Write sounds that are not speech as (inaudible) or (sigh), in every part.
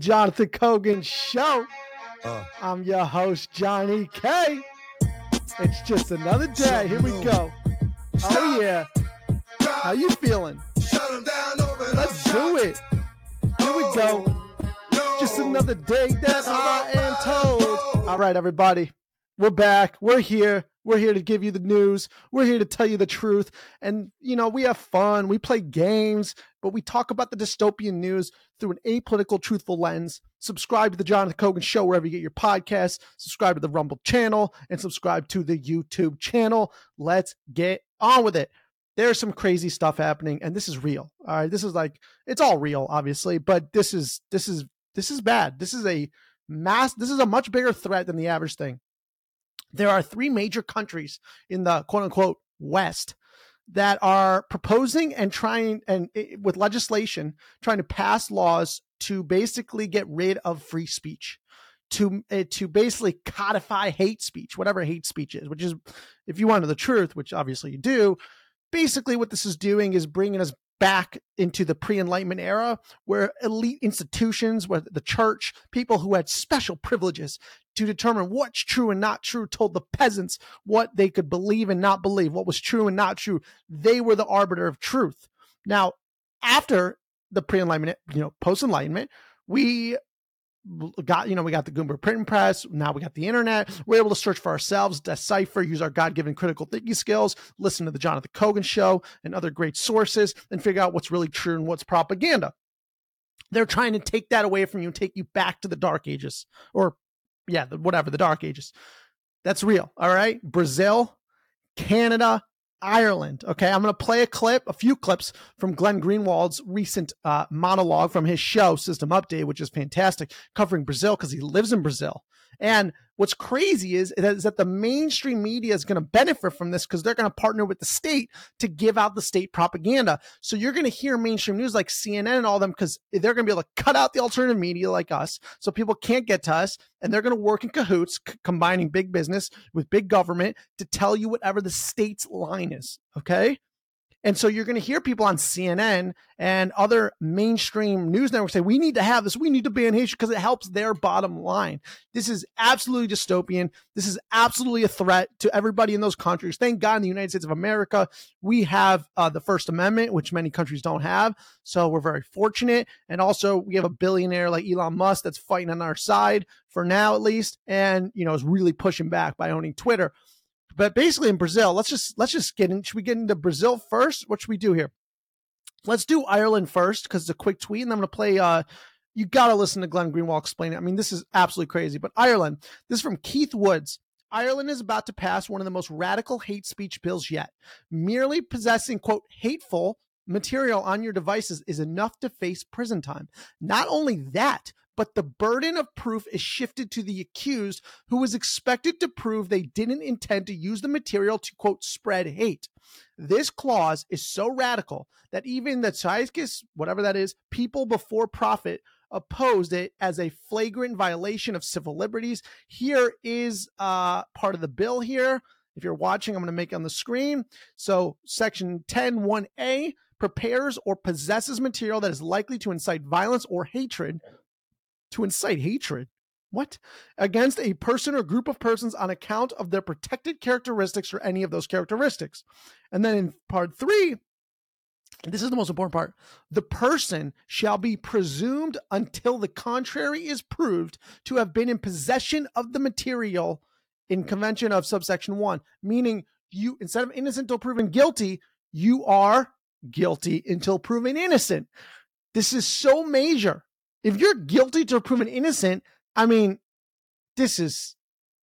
Jonathan Kogan Show. Uh. I'm your host, Johnny K. It's just another day. Here we go. Oh yeah. How you feeling? Let's do it. Here we go. Just another day that I am told. All right, everybody. We're back. We're here. We're here to give you the news. We're here to tell you the truth. And, you know, we have fun. We play games, but we talk about the dystopian news through an apolitical, truthful lens. Subscribe to the Jonathan Kogan Show wherever you get your podcasts. Subscribe to the Rumble channel and subscribe to the YouTube channel. Let's get on with it. There's some crazy stuff happening, and this is real. All right. This is like, it's all real, obviously, but this is, this is, this is bad. This is a mass, this is a much bigger threat than the average thing there are three major countries in the quote unquote West that are proposing and trying and with legislation trying to pass laws to basically get rid of free speech to uh, to basically codify hate speech whatever hate speech is which is if you want to know the truth which obviously you do basically what this is doing is bringing us back into the pre-enlightenment era where elite institutions where the church people who had special privileges to determine what's true and not true told the peasants what they could believe and not believe what was true and not true. They were the arbiter of truth. Now after the pre-enlightenment you know post-enlightenment we got you know we got the Gutenberg printing press now we got the internet. We're able to search for ourselves decipher use our god-given critical thinking skills listen to the jonathan Kogan show and other great sources and figure out what's really true and what's propaganda. They're trying to take that away from you and take you back to the dark ages or yeah whatever the dark ages. That's real all right? Brazil canada Ireland. Okay, I'm going to play a clip, a few clips from Glenn Greenwald's recent uh, monologue from his show System Update, which is fantastic, covering Brazil because he lives in Brazil. And what's crazy is, is that the mainstream media is going to benefit from this because they're going to partner with the state to give out the state propaganda. So you're going to hear mainstream news like CNN and all them because they're going to be able to cut out the alternative media like us, so people can't get to us, and they're going to work in cahoots, c- combining big business with big government to tell you whatever the state's line is. Okay. And so you're going to hear people on CNN and other mainstream news networks say, we need to have this. We need to ban hate because it helps their bottom line. This is absolutely dystopian. This is absolutely a threat to everybody in those countries. Thank God in the United States of America, we have uh, the First Amendment, which many countries don't have. So we're very fortunate. And also, we have a billionaire like Elon Musk that's fighting on our side for now, at least, and, you know, is really pushing back by owning Twitter. But basically in Brazil, let's just let's just get in. Should we get into Brazil first? What should we do here? Let's do Ireland first because it's a quick tweet, and I'm going to play. Uh, you got to listen to Glenn Greenwald explain it. I mean, this is absolutely crazy. But Ireland, this is from Keith Woods. Ireland is about to pass one of the most radical hate speech bills yet. Merely possessing, quote, hateful material on your devices is enough to face prison time. Not only that, but the burden of proof is shifted to the accused, who is expected to prove they didn't intend to use the material to, quote, spread hate. This clause is so radical that even the Trotskyists, whatever that is, people before profit, opposed it as a flagrant violation of civil liberties. Here is uh, part of the bill here. If you're watching, I'm going to make it on the screen. So, section 10 1A prepares or possesses material that is likely to incite violence or hatred to incite hatred. What? Against a person or group of persons on account of their protected characteristics or any of those characteristics. And then in part three, this is the most important part. The person shall be presumed until the contrary is proved to have been in possession of the material in convention of subsection one, meaning you, instead of innocent until proven guilty, you are guilty until proven innocent. This is so major if you're guilty to proven innocent, I mean, this is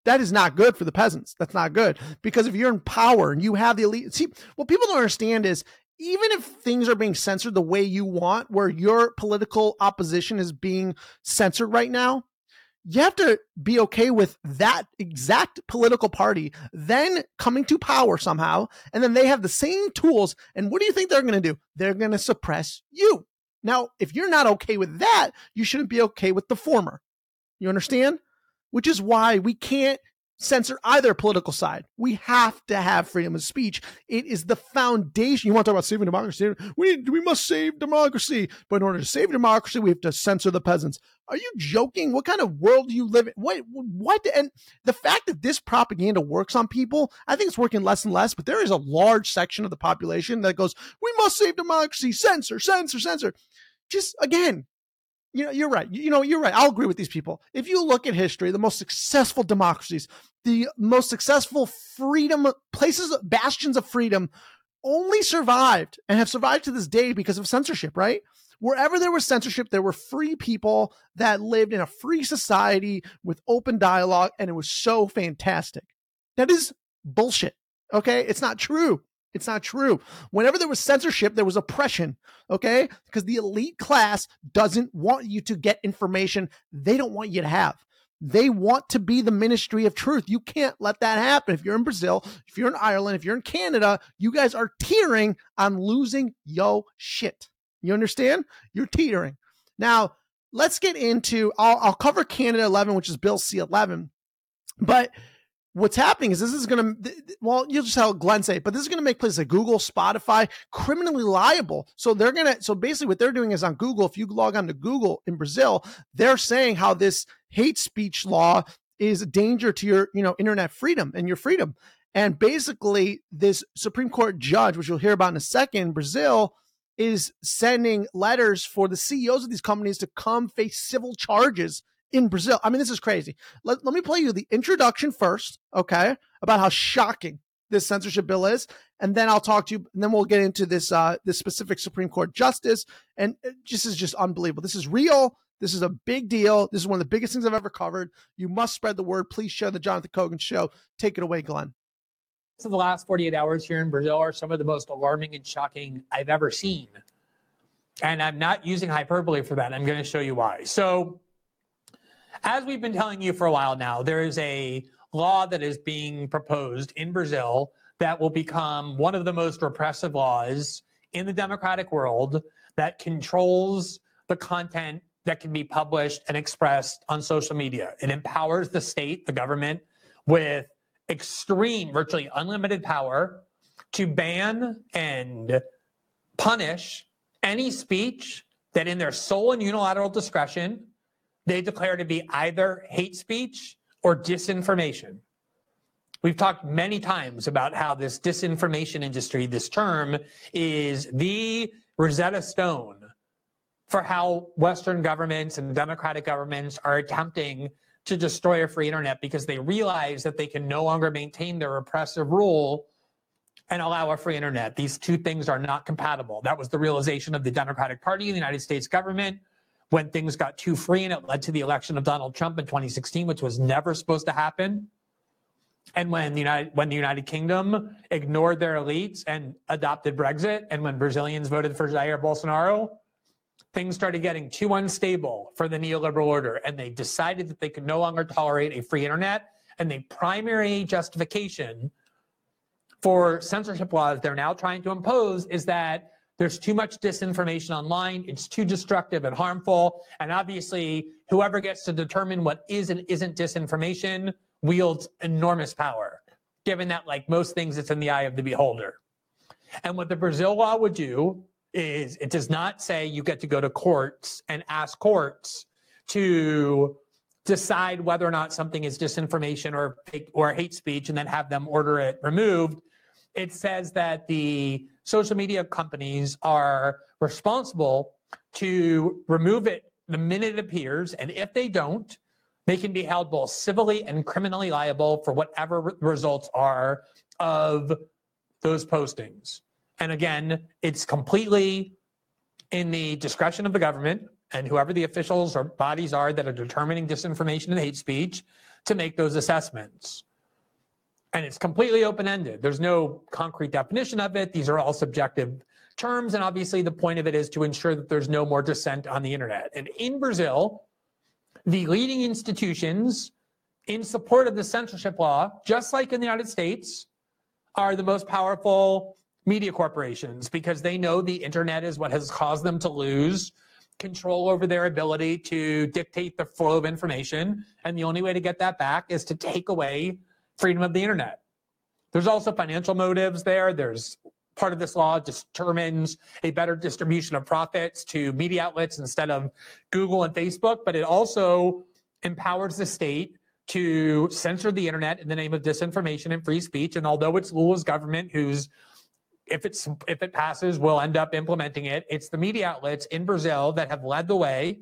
that is not good for the peasants. That's not good because if you're in power and you have the elite, see what people don't understand is even if things are being censored the way you want, where your political opposition is being censored right now, you have to be okay with that exact political party then coming to power somehow, and then they have the same tools. And what do you think they're going to do? They're going to suppress you. Now, if you're not okay with that, you shouldn't be okay with the former. You understand? Which is why we can't censor either political side. We have to have freedom of speech. It is the foundation. You want to talk about saving democracy? We we must save democracy, but in order to save democracy, we have to censor the peasants. Are you joking? What kind of world do you live in? What what? And the fact that this propaganda works on people, I think it's working less and less. But there is a large section of the population that goes, "We must save democracy. Censor, censor, censor." Just again, you know, you're right. You know, you're right. I'll agree with these people. If you look at history, the most successful democracies, the most successful freedom places, bastions of freedom, only survived and have survived to this day because of censorship. Right? Wherever there was censorship, there were free people that lived in a free society with open dialogue, and it was so fantastic. That is bullshit. Okay, it's not true. It's not true. Whenever there was censorship, there was oppression, okay? Because the elite class doesn't want you to get information they don't want you to have. They want to be the ministry of truth. You can't let that happen. If you're in Brazil, if you're in Ireland, if you're in Canada, you guys are teetering on losing yo shit. You understand? You're teetering. Now, let's get into I'll, I'll cover Canada 11, which is Bill C 11. But what's happening is this is going to well you'll just have glenn say but this is going to make places like google spotify criminally liable. So they're going to so basically what they're doing is on google if you log on to google in brazil they're saying how this hate speech law is a danger to your you know internet freedom and your freedom. And basically this supreme court judge which you'll hear about in a second brazil is sending letters for the ceos of these companies to come face civil charges in Brazil. I mean, this is crazy. Let, let me play you the introduction first, okay, about how shocking this censorship bill is, and then I'll talk to you, and then we'll get into this uh, this specific Supreme Court justice. And this is just unbelievable. This is real. This is a big deal. This is one of the biggest things I've ever covered. You must spread the word. Please share the Jonathan Kogan show. Take it away, Glenn. So the last 48 hours here in Brazil are some of the most alarming and shocking I've ever seen. And I'm not using hyperbole for that. I'm going to show you why. So as we've been telling you for a while now, there is a law that is being proposed in Brazil that will become one of the most repressive laws in the democratic world that controls the content that can be published and expressed on social media. It empowers the state, the government, with extreme, virtually unlimited power to ban and punish any speech that, in their sole and unilateral discretion, they declare to be either hate speech or disinformation. We've talked many times about how this disinformation industry, this term, is the Rosetta Stone for how Western governments and democratic governments are attempting to destroy a free internet because they realize that they can no longer maintain their oppressive rule and allow a free internet. These two things are not compatible. That was the realization of the Democratic Party the United States government when things got too free and it led to the election of Donald Trump in 2016, which was never supposed to happen. And when the United when the United Kingdom ignored their elites and adopted Brexit, and when Brazilians voted for Jair Bolsonaro, things started getting too unstable for the neoliberal order, and they decided that they could no longer tolerate a free internet. And the primary justification for censorship laws they're now trying to impose is that there's too much disinformation online. It's too destructive and harmful. And obviously, whoever gets to determine what is and isn't disinformation wields enormous power, given that, like most things, it's in the eye of the beholder. And what the Brazil law would do is it does not say you get to go to courts and ask courts to decide whether or not something is disinformation or or hate speech and then have them order it removed. It says that the social media companies are responsible to remove it the minute it appears. And if they don't, they can be held both civilly and criminally liable for whatever re- results are of those postings. And again, it's completely in the discretion of the government and whoever the officials or bodies are that are determining disinformation and hate speech to make those assessments and it's completely open-ended. There's no concrete definition of it. These are all subjective terms, and obviously the point of it is to ensure that there's no more dissent on the internet. And in Brazil, the leading institutions in support of the censorship law, just like in the United States, are the most powerful media corporations because they know the internet is what has caused them to lose control over their ability to dictate the flow of information. And the only way to get that back is to take away freedom of the internet. There's also financial motives there. There's part of this law determines a better distribution of profits to media outlets instead of Google and Facebook, but it also empowers the state to censor the internet in the name of disinformation and free speech. And although it's Lula's government who's if it's if it passes, will end up implementing it. It's the media outlets in Brazil that have led the way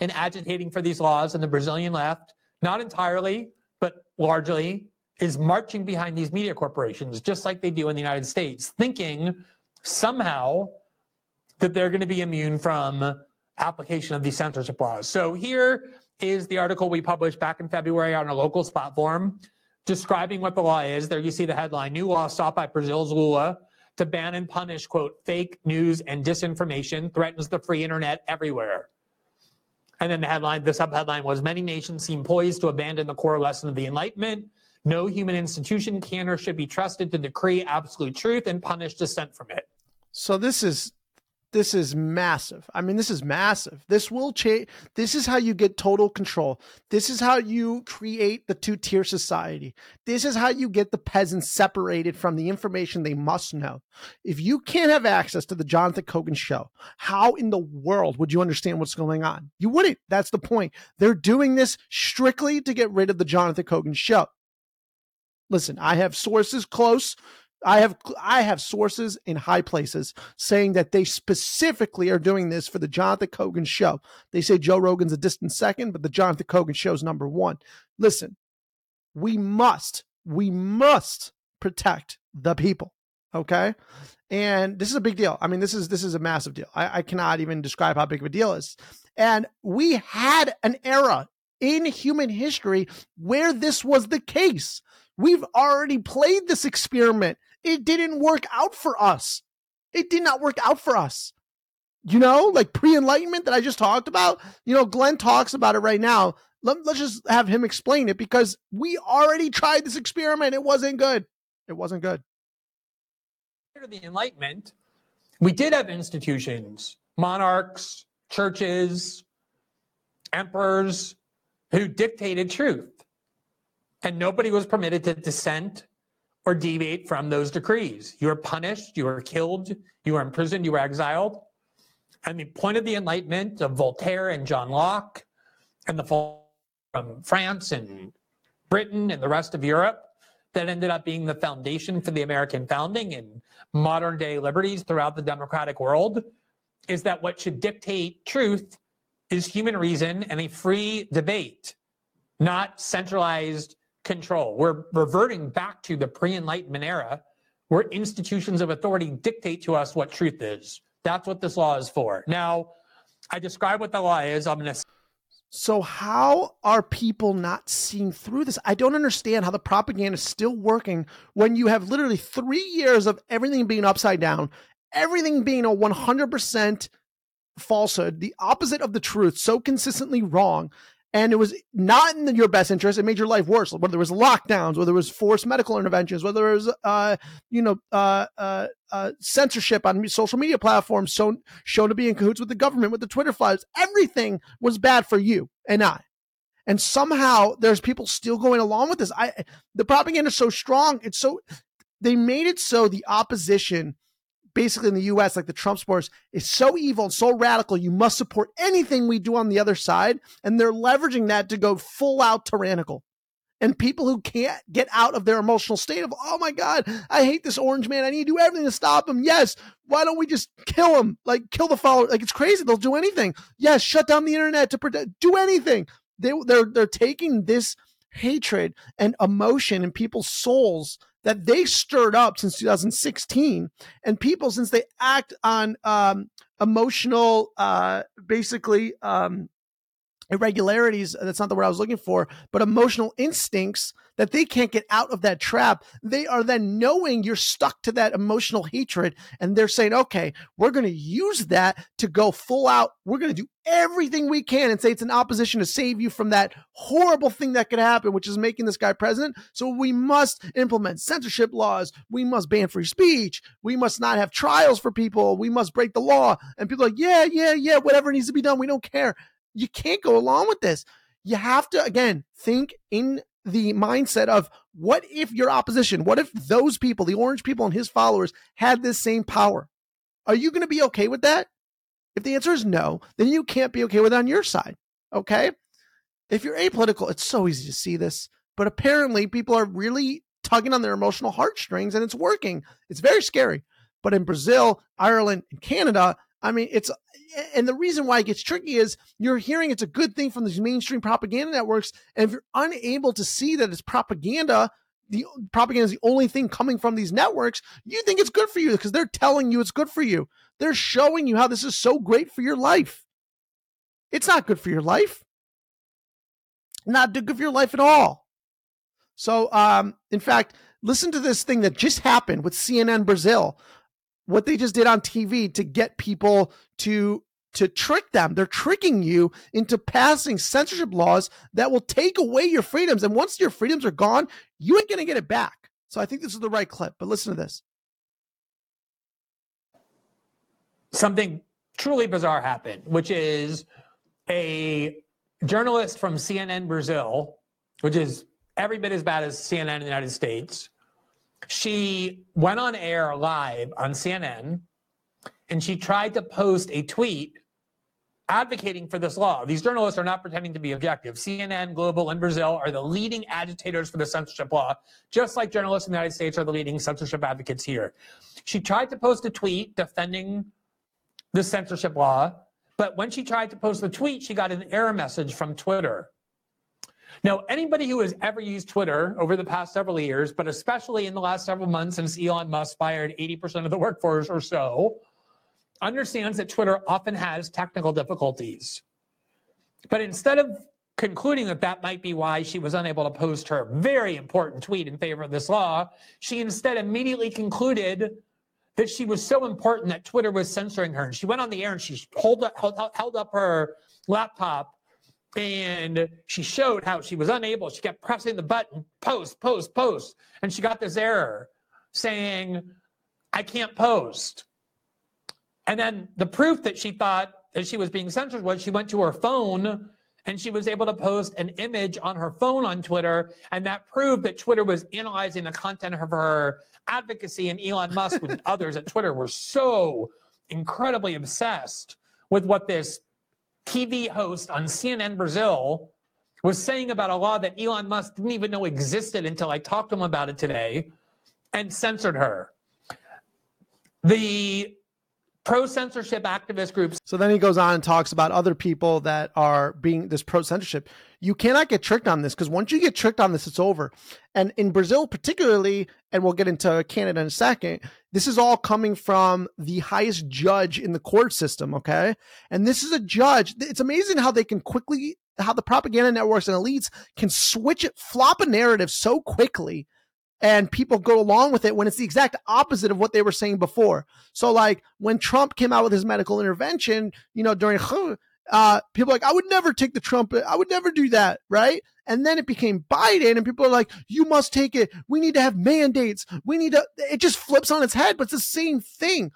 in agitating for these laws, and the Brazilian left, not entirely, largely, is marching behind these media corporations, just like they do in the United States, thinking somehow that they're going to be immune from application of these censorship laws. So here is the article we published back in February on a locals platform describing what the law is. There you see the headline New law sought by Brazil's Lula to ban and punish, quote, fake news and disinformation threatens the free internet everywhere. And then the headline, the subheadline was Many nations seem poised to abandon the core lesson of the Enlightenment. No human institution can or should be trusted to decree absolute truth and punish dissent from it. So this is this is massive. I mean, this is massive. This will change. This is how you get total control. This is how you create the two tier society. This is how you get the peasants separated from the information they must know. If you can't have access to the Jonathan Kogan show, how in the world would you understand what's going on? You wouldn't. That's the point. They're doing this strictly to get rid of the Jonathan Kogan show. Listen, I have sources close I have I have sources in high places saying that they specifically are doing this for the Jonathan Kogan show. They say Joe Rogan's a distant second, but the Jonathan Kogan is number one. Listen, we must, we must protect the people. Okay. And this is a big deal. I mean, this is this is a massive deal. I, I cannot even describe how big of a deal is. And we had an era in human history where this was the case. We've already played this experiment it didn't work out for us. It did not work out for us. You know, like pre enlightenment that I just talked about. You know, Glenn talks about it right now. Let, let's just have him explain it because we already tried this experiment. It wasn't good. It wasn't good. After the Enlightenment, we did have institutions, monarchs, churches, emperors who dictated truth. And nobody was permitted to dissent or deviate from those decrees. You are punished, you are killed, you are imprisoned, you are exiled. And the point of the Enlightenment of Voltaire and John Locke and the fall from France and Britain and the rest of Europe that ended up being the foundation for the American founding and modern day liberties throughout the democratic world is that what should dictate truth is human reason and a free debate, not centralized control. We're reverting back to the pre Enlightenment era where institutions of authority dictate to us what truth is. That's what this law is for. Now, I describe what the law is. I'm going to. So, how are people not seeing through this? I don't understand how the propaganda is still working when you have literally three years of everything being upside down, everything being a 100% falsehood, the opposite of the truth, so consistently wrong and it was not in your best interest. It made your life worse. Whether it was lockdowns, whether it was forced medical interventions, whether it was, uh, you know, uh, uh, uh, censorship on social media platforms, shown shown to be in cahoots with the government, with the Twitter files. Everything was bad for you and I. And somehow there's people still going along with this. I the propaganda is so strong. It's so they made it so the opposition basically in the US, like the Trump supporters, is so evil and so radical. You must support anything we do on the other side. And they're leveraging that to go full out tyrannical. And people who can't get out of their emotional state of, oh my God, I hate this orange man. I need to do everything to stop him. Yes. Why don't we just kill him? Like, kill the follower. Like, it's crazy. They'll do anything. Yes. Shut down the internet to protect, do anything. They, they're, they're taking this hatred and emotion in people's souls that they stirred up since 2016 and people since they act on um, emotional uh, basically um, irregularities that's not the word i was looking for but emotional instincts that they can't get out of that trap. They are then knowing you're stuck to that emotional hatred and they're saying okay we're going to use that to go full out. We're going to do everything we can and say it's an opposition to save you from that horrible thing that could happen which is making this guy president. So we must implement censorship laws. We must ban free speech. We must not have trials for people. We must break the law. And people are like yeah yeah yeah whatever needs to be done. We don't care you can't go along with this. You have to again think in the mindset of what if your opposition, what if those people, the orange people and his followers, had this same power? Are you going to be okay with that? If the answer is no, then you can't be okay with it on your side. Okay. If you're apolitical, it's so easy to see this, but apparently people are really tugging on their emotional heartstrings and it's working. It's very scary. But in Brazil, Ireland, and Canada, I mean, it's and the reason why it gets tricky is you're hearing it's a good thing from these mainstream propaganda networks, and if you're unable to see that it's propaganda, the propaganda is the only thing coming from these networks, you think it's good for you because they're telling you it's good for you. They're showing you how this is so great for your life. It's not good for your life. Not good for your life at all. So, um, in fact, listen to this thing that just happened with CNN Brazil what they just did on TV to get people to to trick them. They're tricking you into passing censorship laws that will take away your freedoms. And once your freedoms are gone, you ain't to get it back. So I think this is the right clip, but listen to this. Something truly bizarre happened, which is a journalist from CNN Brazil, which is every bit as bad as CNN in the United States, she went on air live on CNN and she tried to post a tweet advocating for this law. These journalists are not pretending to be objective. CNN, Globo, and Brazil are the leading agitators for the censorship law, just like journalists in the United States are the leading censorship advocates here. She tried to post a tweet defending the censorship law, but when she tried to post the tweet, she got an error message from Twitter. Now, anybody who has ever used Twitter over the past several years, but especially in the last several months since Elon Musk fired 80% of the workforce or so, understands that Twitter often has technical difficulties. But instead of concluding that that might be why she was unable to post her very important tweet in favor of this law, she instead immediately concluded that she was so important that Twitter was censoring her. And she went on the air and she held up, held up her laptop and she showed how she was unable. She kept pressing the button, post, post, post. And she got this error saying, I can't post. And then the proof that she thought that she was being censored was she went to her phone and she was able to post an image on her phone on Twitter. And that proved that Twitter was analyzing the content of her advocacy. And Elon Musk and (laughs) others at Twitter were so incredibly obsessed with what this TV host on CNN Brazil was saying about a law that Elon Musk didn't even know existed until I talked to him about it today and censored her. The pro censorship activist groups. So then he goes on and talks about other people that are being this pro censorship. You cannot get tricked on this because once you get tricked on this, it's over. And in Brazil, particularly, and we'll get into Canada in a second, this is all coming from the highest judge in the court system. Okay. And this is a judge. It's amazing how they can quickly, how the propaganda networks and elites can switch it, flop a narrative so quickly and people go along with it when it's the exact opposite of what they were saying before. So, like when Trump came out with his medical intervention, you know, during uh, people like, I would never take the Trump, I would never do that, right? And then it became Biden, and people are like, you must take it. We need to have mandates. We need to, it just flips on its head, but it's the same thing.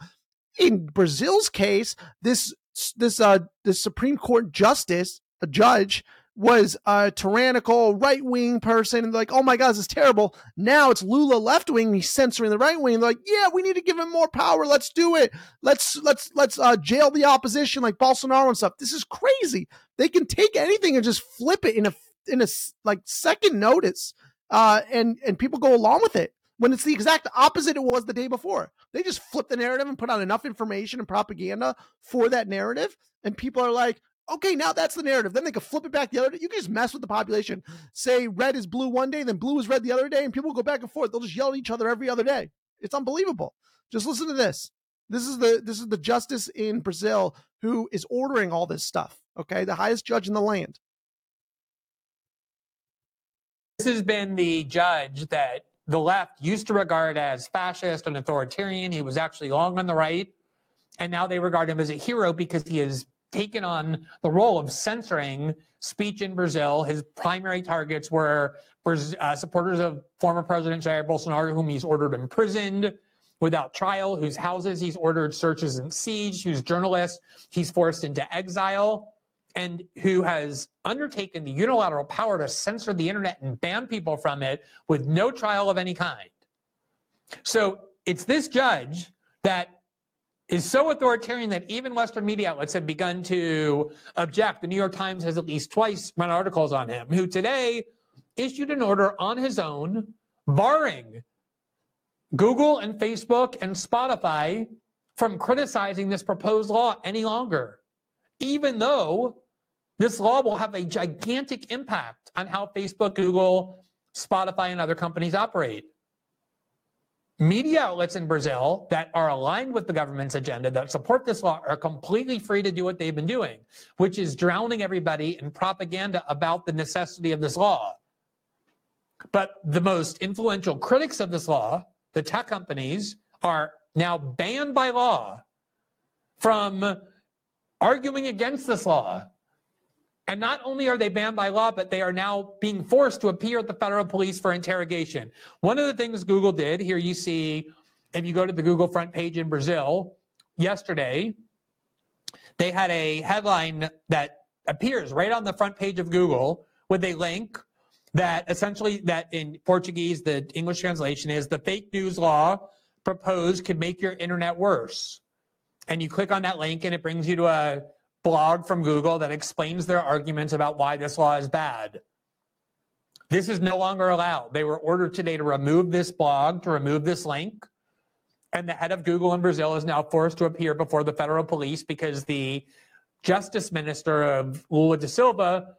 In Brazil's case, this, this, uh, the Supreme Court justice, a judge, was a tyrannical right wing person and like, oh my God, this is terrible. Now it's Lula left wing. He's censoring the right wing. They're like, yeah, we need to give him more power. Let's do it. Let's let's let's uh, jail the opposition like Bolsonaro and stuff. This is crazy. They can take anything and just flip it in a in a like second notice, uh, and and people go along with it when it's the exact opposite it was the day before. They just flip the narrative and put out enough information and propaganda for that narrative, and people are like, okay, now that's the narrative. Then they can flip it back the other day. You can just mess with the population. Say red is blue one day, then blue is red the other day, and people go back and forth. They'll just yell at each other every other day. It's unbelievable. Just listen to this. This is the this is the justice in Brazil who is ordering all this stuff. Okay, the highest judge in the land. This has been the judge that the left used to regard as fascist and authoritarian. He was actually long on the right. And now they regard him as a hero because he is taken on the role of censoring speech in Brazil. His primary targets were uh, supporters of former President Jair Bolsonaro, whom he's ordered imprisoned without trial, whose houses he's ordered searches and siege, whose journalists he's forced into exile. and who has undertaken the unilateral power to censor the internet and ban people from it with no trial of any kind. So it's this judge that is so authoritarian that even Western media outlets have begun to object. The New York Times has at least twice run articles on him, who today issued an order on his own barring Google and Facebook and Spotify from criticizing this proposed law any longer, even though this law will have a gigantic impact on how Facebook, Google, Spotify, and other companies operate. Media outlets in Brazil that are aligned with the government's agenda that support this law are completely free to do what they've been doing, which is drowning everybody in propaganda about the necessity of this law. But the most influential critics of this law, the tech companies, are now banned by law from arguing against this law. And not only are they banned by law, but they are now being forced to appear at the federal police for interrogation. One of the things Google did, here you see, if you go to the Google front page in Brazil yesterday, they had a headline that appears right on the front page of Google with a link that essentially that in Portuguese, the English translation is the fake news law proposed could make your internet worse. And you click on that link and it brings you to a blog from Google that explains their arguments about why this law is bad. This is no longer allowed. They were ordered today to remove this blog, to remove this link. And the head of Google in Brazil is now forced to appear before the federal police because the justice minister of Lula da Silva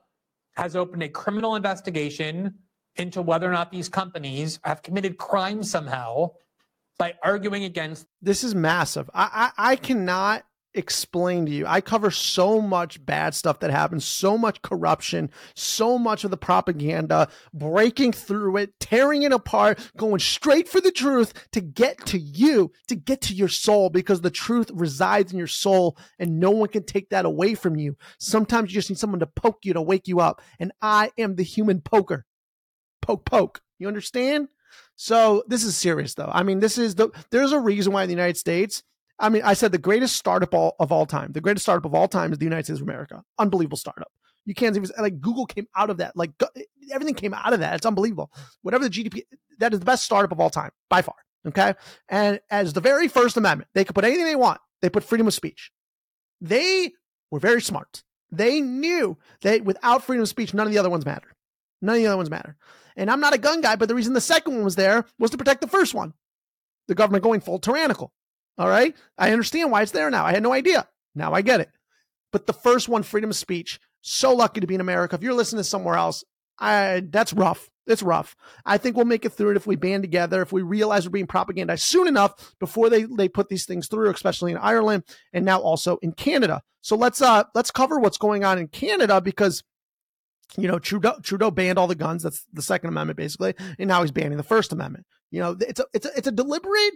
has opened a criminal investigation into whether or not these companies have committed crime somehow by arguing against. This is massive. I, I, I cannot explain to you. I cover so much bad stuff that happens, so much corruption, so much of the propaganda, breaking through it, tearing it apart, going straight for the truth to get to you, to get to your soul, because the truth resides in your soul and no one can take that away from you. Sometimes you just need someone to poke you to wake you up. And I am the human poker. Poke, poke. You understand? So this is serious though. I mean, this is the, there's a reason why in the United States, I mean, I said the greatest startup all, of all time. The greatest startup of all time is the United States of America. Unbelievable startup. You can't even like Google came out of that. Like everything came out of that. It's unbelievable. Whatever the GDP, that is the best startup of all time by far. Okay, and as the very first amendment, they could put anything they want. They put freedom of speech. They were very smart. They knew that without freedom of speech, none of the other ones matter. None of the other ones matter. And I'm not a gun guy, but the reason the second one was there was to protect the first one. The government going full tyrannical. All right. I understand why it's there now. I had no idea. Now I get it. But the first one, freedom of speech, so lucky to be in America. If you're listening somewhere else, I, that's rough. It's rough. I think we'll make it through it if we band together, if we realize we're being propagandized soon enough before they, they put these things through, especially in Ireland and now also in Canada. So let's uh let's cover what's going on in Canada because you know Trudeau Trudeau banned all the guns. That's the Second Amendment basically, and now he's banning the First Amendment. You know, it's a it's a, it's a deliberate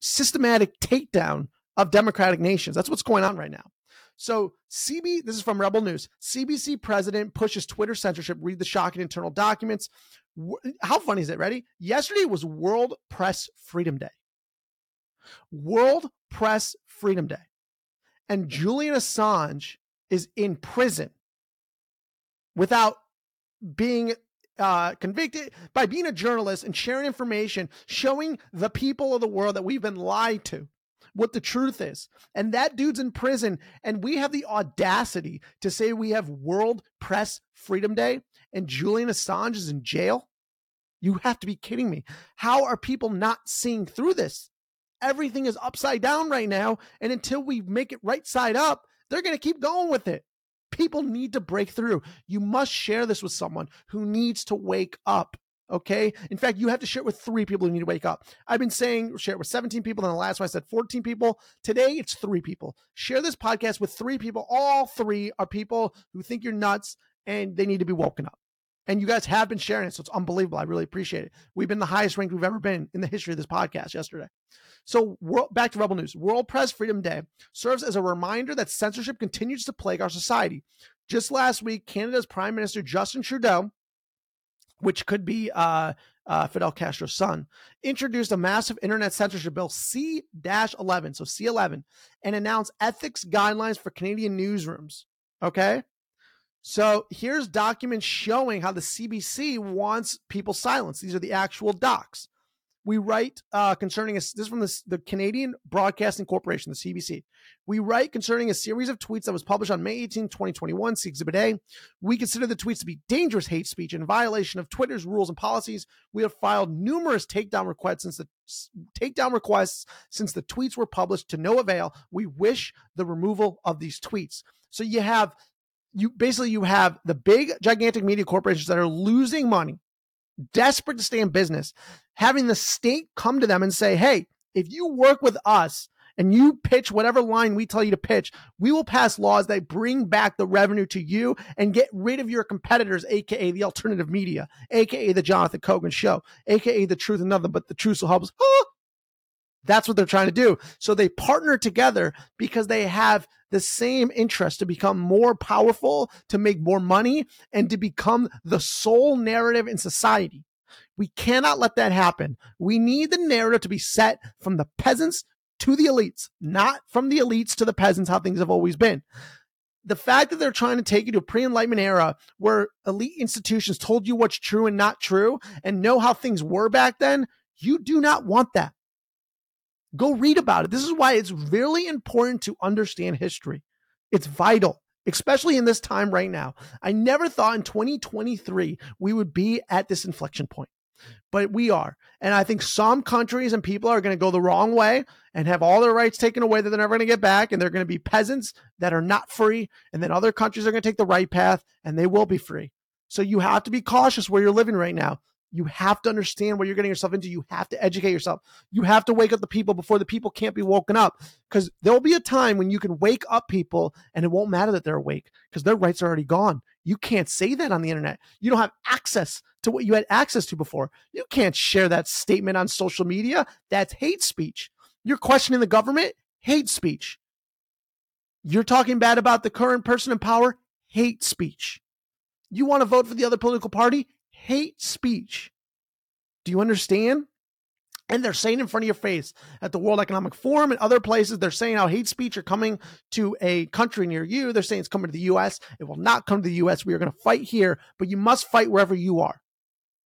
systematic takedown of democratic nations. That's what's going on right now. So, CB, this is from Rebel News. CBC president pushes Twitter censorship. Read the shocking internal documents. How funny is it? Ready? Yesterday was World Press Freedom Day. World Press Freedom Day. And Julian Assange is in prison without being uh, convicted by being a journalist and sharing information, showing the people of the world that we've been lied to, what the truth is. And that dude's in prison, and we have the audacity to say we have World Press Freedom Day, and Julian Assange is in jail. You have to be kidding me. How are people not seeing through this? Everything is upside down right now. And until we make it right side up, they're going to keep going with it. People need to break through. You must share this with someone who needs to wake up. Okay. In fact, you have to share it with three people who need to wake up. I've been saying share it with 17 people. Then the last one I said 14 people. Today it's three people. Share this podcast with three people. All three are people who think you're nuts and they need to be woken up. And you guys have been sharing it. So it's unbelievable. I really appreciate it. We've been the highest ranked we've ever been in the history of this podcast yesterday. So back to Rebel News. World Press Freedom Day serves as a reminder that censorship continues to plague our society. Just last week, Canada's Prime Minister Justin Trudeau, which could be uh, uh, Fidel Castro's son, introduced a massive internet censorship bill C 11, so C11, and announced ethics guidelines for Canadian newsrooms. Okay. So here's documents showing how the CBC wants people silenced. These are the actual docs. We write uh, concerning a, this is from the, the Canadian Broadcasting Corporation, the CBC. We write concerning a series of tweets that was published on May 18, 2021, see Exhibit A. We consider the tweets to be dangerous hate speech in violation of Twitter's rules and policies. We have filed numerous takedown requests since the takedown requests since the tweets were published to no avail. We wish the removal of these tweets. So you have you basically you have the big gigantic media corporations that are losing money desperate to stay in business, having the state come to them and say, hey, if you work with us and you pitch whatever line we tell you to pitch, we will pass laws that bring back the revenue to you and get rid of your competitors, aka the alternative media, aka the Jonathan Kogan show, aka the truth and nothing but the truth will help us. (gasps) That's what they're trying to do. So they partner together because they have the same interest to become more powerful, to make more money, and to become the sole narrative in society. We cannot let that happen. We need the narrative to be set from the peasants to the elites, not from the elites to the peasants, how things have always been. The fact that they're trying to take you to a pre enlightenment era where elite institutions told you what's true and not true and know how things were back then, you do not want that. Go read about it. This is why it's really important to understand history. It's vital, especially in this time right now. I never thought in 2023 we would be at this inflection point, but we are. And I think some countries and people are going to go the wrong way and have all their rights taken away that they're never going to get back. And they're going to be peasants that are not free. And then other countries are going to take the right path and they will be free. So you have to be cautious where you're living right now. You have to understand what you're getting yourself into. You have to educate yourself. You have to wake up the people before the people can't be woken up. Because there'll be a time when you can wake up people and it won't matter that they're awake because their rights are already gone. You can't say that on the internet. You don't have access to what you had access to before. You can't share that statement on social media. That's hate speech. You're questioning the government, hate speech. You're talking bad about the current person in power, hate speech. You want to vote for the other political party, hate speech. Do you understand? And they're saying in front of your face at the World Economic Forum and other places, they're saying how hate speech are coming to a country near you. They're saying it's coming to the US. It will not come to the US. We are going to fight here, but you must fight wherever you are.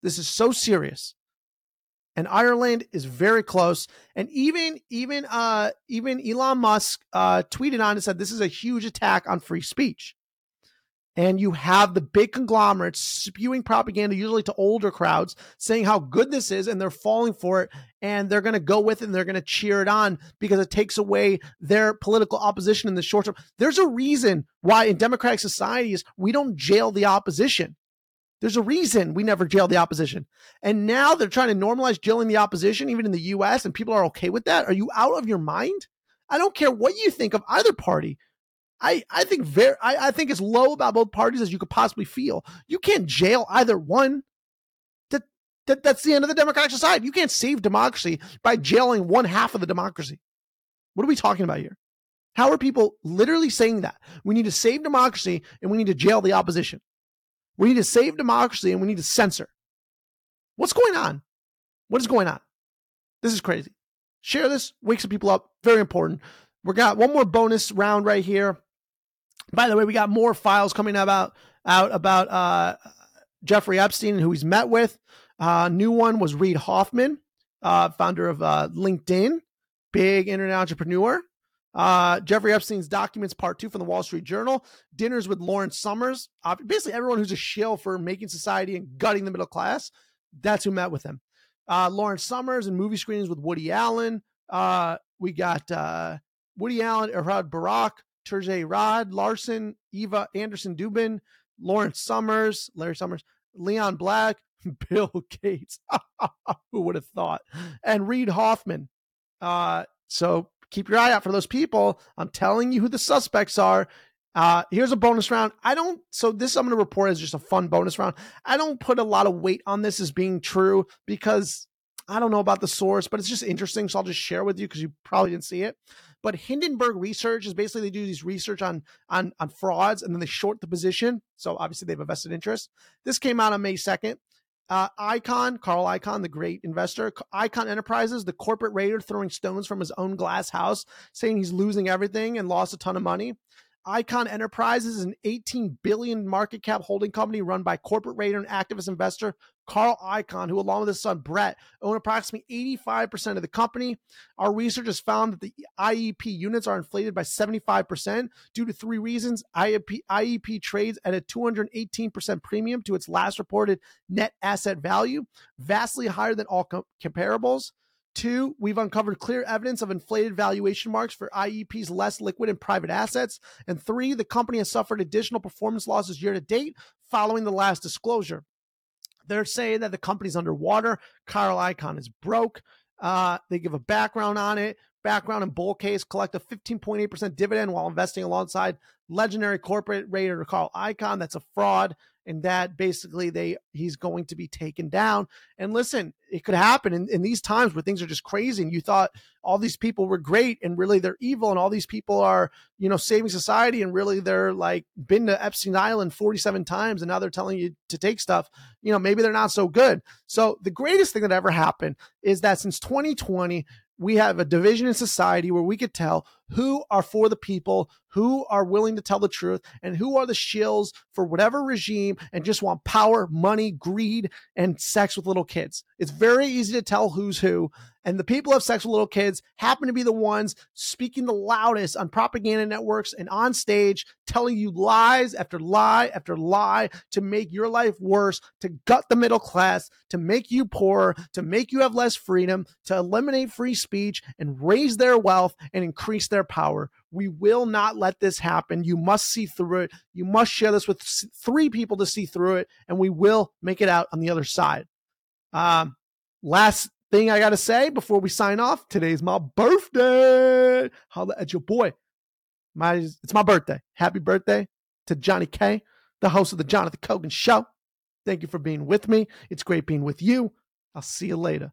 This is so serious. And Ireland is very close. And even even uh even Elon Musk uh tweeted on and said this is a huge attack on free speech and you have the big conglomerates spewing propaganda, usually to older crowds, saying how good this is, and they're falling for it, and they're going to go with it, and they're going to cheer it on because it takes away their political opposition in the short term. There's a reason why in democratic societies we don't jail the opposition. There's a reason we never jail the opposition. And now they're trying to normalize jailing the opposition, even in the US, and people are okay with that. Are you out of your mind? I don't care what you think of either party. I, I think very I, I think as low about both parties as you could possibly feel. You can't jail either one. That, that that's the end of the democratic society. You can't save democracy by jailing one half of the democracy. What are we talking about here? How are people literally saying that? We need to save democracy and we need to jail the opposition. We need to save democracy and we need to censor. What's going on? What is going on? This is crazy. Share this, wake some people up. Very important. We got one more bonus round right here. By the way, we got more files coming about out about uh, Jeffrey Epstein and who he's met with. Uh, new one was Reid Hoffman, uh, founder of uh, LinkedIn, big internet entrepreneur. Uh, Jeffrey Epstein's documents, part two from the Wall Street Journal. Dinners with Lawrence Summers. Uh, basically, everyone who's a shill for making society and gutting the middle class. That's who met with him. Uh, Lawrence Summers and movie screenings with Woody Allen. Uh, we got uh, Woody Allen, Ehud Barak, Terje Rod, Larsen, Eva Anderson Dubin, Lawrence Summers, Larry Summers, Leon Black, (laughs) Bill Gates. (laughs) Who would have thought? And Reid Hoffman. Uh, so keep your eye out for those people. I'm telling you who the suspects are. Uh, here's a bonus round. I don't, so this I'm going to report as just a fun bonus round. I don't put a lot of weight on this as being true because I don't know about the source, but it's just interesting. So I'll just share with you because you probably didn't see it. But Hindenburg Research is basically they do these research on on on frauds and then they short the position. So obviously they have a vested interest. This came out on May second. Uh, Icahn, Carl Icahn, the great investor, Icahn Enterprises, the corporate raider throwing stones from his own glass house, saying he's losing everything and lost a ton of money. Icahn Enterprises is an 18 billion market cap holding company run by corporate raider and activist investor Carl Icahn, who, along with his son Brett, own approximately 85% of the company. Our research has found that the IEP units are inflated by 75% due to three reasons. IEP, IEP trades at a 218% premium to its last reported net asset value, vastly higher than all com- comparables. Two, we've uncovered clear evidence of inflated valuation marks for IEP's less liquid and private assets. And three, the company has suffered additional performance losses year to date following the last disclosure. They're saying that the company's underwater. Carl Icahn is broke. Uh, they give a background on it. Background and bull case collect a 15.8% dividend while investing alongside legendary corporate raider Carl Icahn. That's a fraud and that basically they he's going to be taken down. And listen, it could happen in, in these times where things are just crazy and you thought all these people were great and really they're evil and all these people are, you know, saving society and really they're like been to Epstein Island 47 times and now they're telling you to take stuff, you know, maybe they're not so good. So the greatest thing that ever happened is that since 2020, we have a division in society where we could tell who are for the people, who are willing to tell the truth, and who are the shills for whatever regime and just want power, money, greed, and sex with little kids. It's very easy to tell who's who. And the people who have sex with little kids happen to be the ones speaking the loudest on propaganda networks and on stage, telling you lies after lie after lie to make your life worse, to gut the middle class, to make you poorer, to make you have less freedom, to eliminate free speech and raise their wealth and increase their power. We will not let this happen. You must see through it. You must share this with three people to see through it, and we will make it out on the other side. Um, last thing I got to say before we sign off today's my birthday. Holla at your boy. My, it's my birthday. Happy birthday to Johnny K, the host of the Jonathan Kogan Show. Thank you for being with me. It's great being with you. I'll see you later.